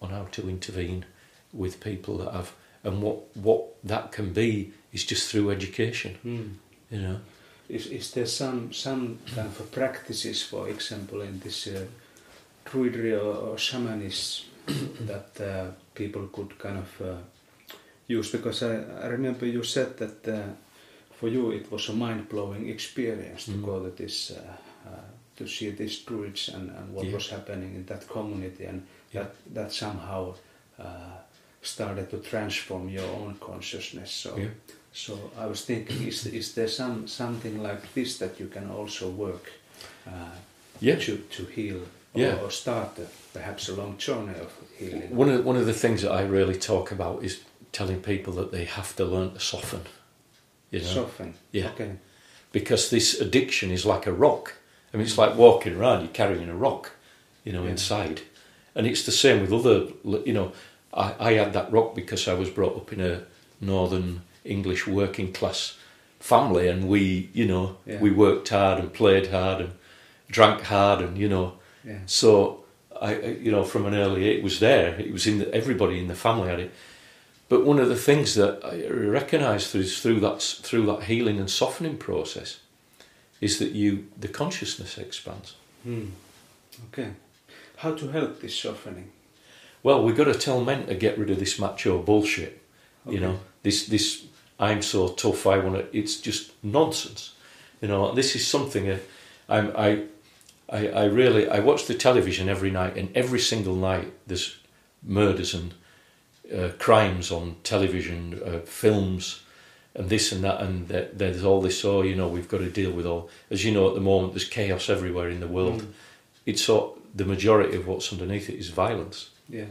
[SPEAKER 2] on how to intervene with people that have and what what that can be is just through education,
[SPEAKER 1] Hmm.
[SPEAKER 2] you know.
[SPEAKER 1] Is, is there some some kind of practices, for example, in this uh, druidry or, or shamanism *clears throat* that uh, people could kind of uh, use? Because I, I remember you said that uh, for you it was a mind blowing experience to
[SPEAKER 2] Mm.
[SPEAKER 1] go to this. Uh, uh, to see these druids and, and what
[SPEAKER 2] Yeah.
[SPEAKER 1] was happening in that community, and
[SPEAKER 2] Yeah.
[SPEAKER 1] that that somehow uh, started to transform your own consciousness. So,
[SPEAKER 2] Yeah.
[SPEAKER 1] so I was thinking, is is there some something like this that you can also work uh, to to heal
[SPEAKER 2] Yeah.
[SPEAKER 1] or start a, perhaps a long journey of healing?
[SPEAKER 2] One of one of the things that I really talk about is telling people that they have to learn to soften, you know,
[SPEAKER 1] Soften.
[SPEAKER 2] Yeah.
[SPEAKER 1] Okay.
[SPEAKER 2] because this addiction is like a rock. I mean, it's like walking around, you're carrying a rock, you know,
[SPEAKER 1] Yeah.
[SPEAKER 2] inside, and it's the same with other, you know, I, I had that rock because I was brought up in a northern English working class family, and we, you know,
[SPEAKER 1] Yeah.
[SPEAKER 2] we worked hard and played hard and drank hard, and you know,
[SPEAKER 1] Yeah.
[SPEAKER 2] so I, I- you know, from an early age, it was there. It was in the, everybody in the family had it. But one of the things that I recognise through through that through that healing and softening process is that you the consciousness expands.
[SPEAKER 1] Hmm. Okay. How to help this softening?
[SPEAKER 2] Well, we've got to tell men to get rid of this macho bullshit. You know, this this I'm so tough. I want to. It's just nonsense. You know, this is something uh, I'm, I, I, I really I watch the television every night, and every single night there's murders and uh, crimes on television, uh, films, and this and that, and th- there's all this. Oh, you know, we've got to deal with all. As you know, at the moment, there's chaos everywhere in the world.
[SPEAKER 1] Mm.
[SPEAKER 2] It's so the majority of what's underneath it is violence
[SPEAKER 1] Yeah.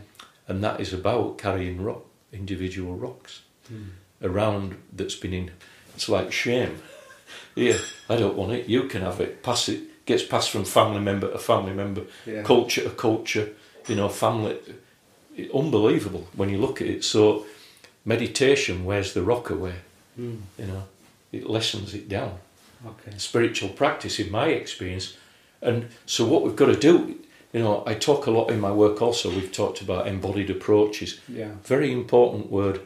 [SPEAKER 2] and that is about carrying rock, individual rocks
[SPEAKER 1] Hmm.
[SPEAKER 2] around that's been in. It's like shame. *laughs* Here, I don't want it. You can have it. Pass it. Gets passed from family member to family member,
[SPEAKER 1] Yeah.
[SPEAKER 2] culture to culture. You know, family. it- unbelievable when you look at it. So, meditation wears the rock away.
[SPEAKER 1] Hmm.
[SPEAKER 2] You know, it lessens it down
[SPEAKER 1] Okay.
[SPEAKER 2] spiritual practice in my experience. And so what we've got to do, you know, I talk a lot in my work also, we've talked about embodied approaches.
[SPEAKER 1] Yeah.
[SPEAKER 2] Very important word.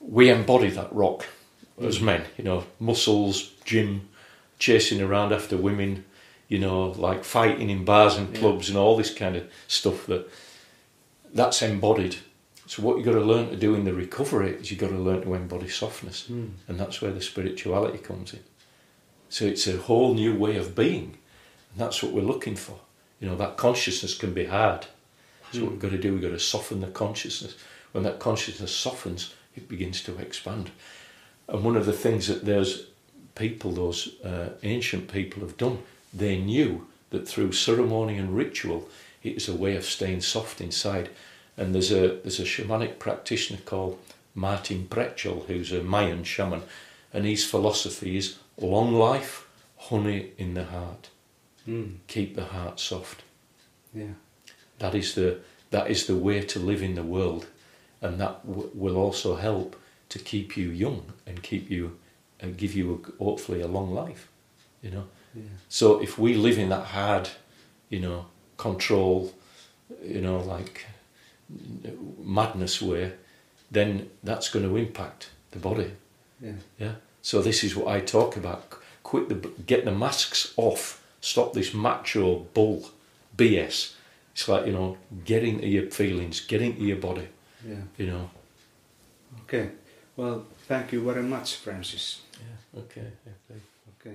[SPEAKER 2] We embody that rock as men, you know, muscles, gym, chasing around after women, you know, like fighting in bars and
[SPEAKER 1] Yeah.
[SPEAKER 2] clubs and all this kind of stuff that that's embodied. So what you've got to learn to do in the recovery is you've got to learn to embody softness.
[SPEAKER 1] Hmm.
[SPEAKER 2] And that's where the spirituality comes in. So it's a whole new way of being. And that's what we're looking for. You know, that consciousness can be hard. So what we've got to do, we've got to soften the consciousness. When that consciousness softens, it begins to expand. And one of the things that those people, those uh, ancient people have done, they knew that through ceremony and ritual, it is a way of staying soft inside. And there's a there's a shamanic practitioner called Martin Prechtel, who's a Mayan shaman, and his philosophy is long life, honey in the heart.
[SPEAKER 1] Hmm.
[SPEAKER 2] Keep the heart soft.
[SPEAKER 1] Yeah.
[SPEAKER 2] That is the that is the way to live in the world, and that w- will also help to keep you young and keep you and give you a, hopefully a long life. You know.
[SPEAKER 1] Yeah.
[SPEAKER 2] So if we live in that hard, you know, control, you know, like madness way, then that's going to impact the body.
[SPEAKER 1] Yeah.
[SPEAKER 2] Yeah. So this is what I talk about. Quit the get the masks off. Stop this macho bull BS. It's like you know, get into your feelings, get into your body.
[SPEAKER 1] Yeah.
[SPEAKER 2] You know.
[SPEAKER 1] Okay. Well, thank you very much, Francis.
[SPEAKER 2] Okay.
[SPEAKER 1] Okay.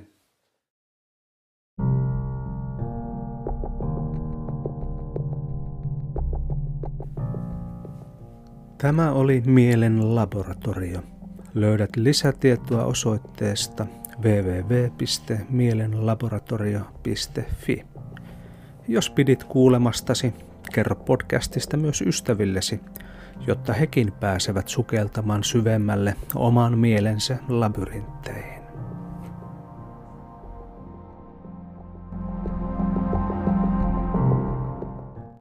[SPEAKER 1] Tämä oli Mielen laboratorio. Löydät lisätietoa osoitteesta www.mielenlaboratorio.fi. Jos pidit kuulemastasi, kerro podcastista myös ystävillesi, jotta hekin pääsevät sukeltamaan syvemmälle oman mielensä labyrintteihin.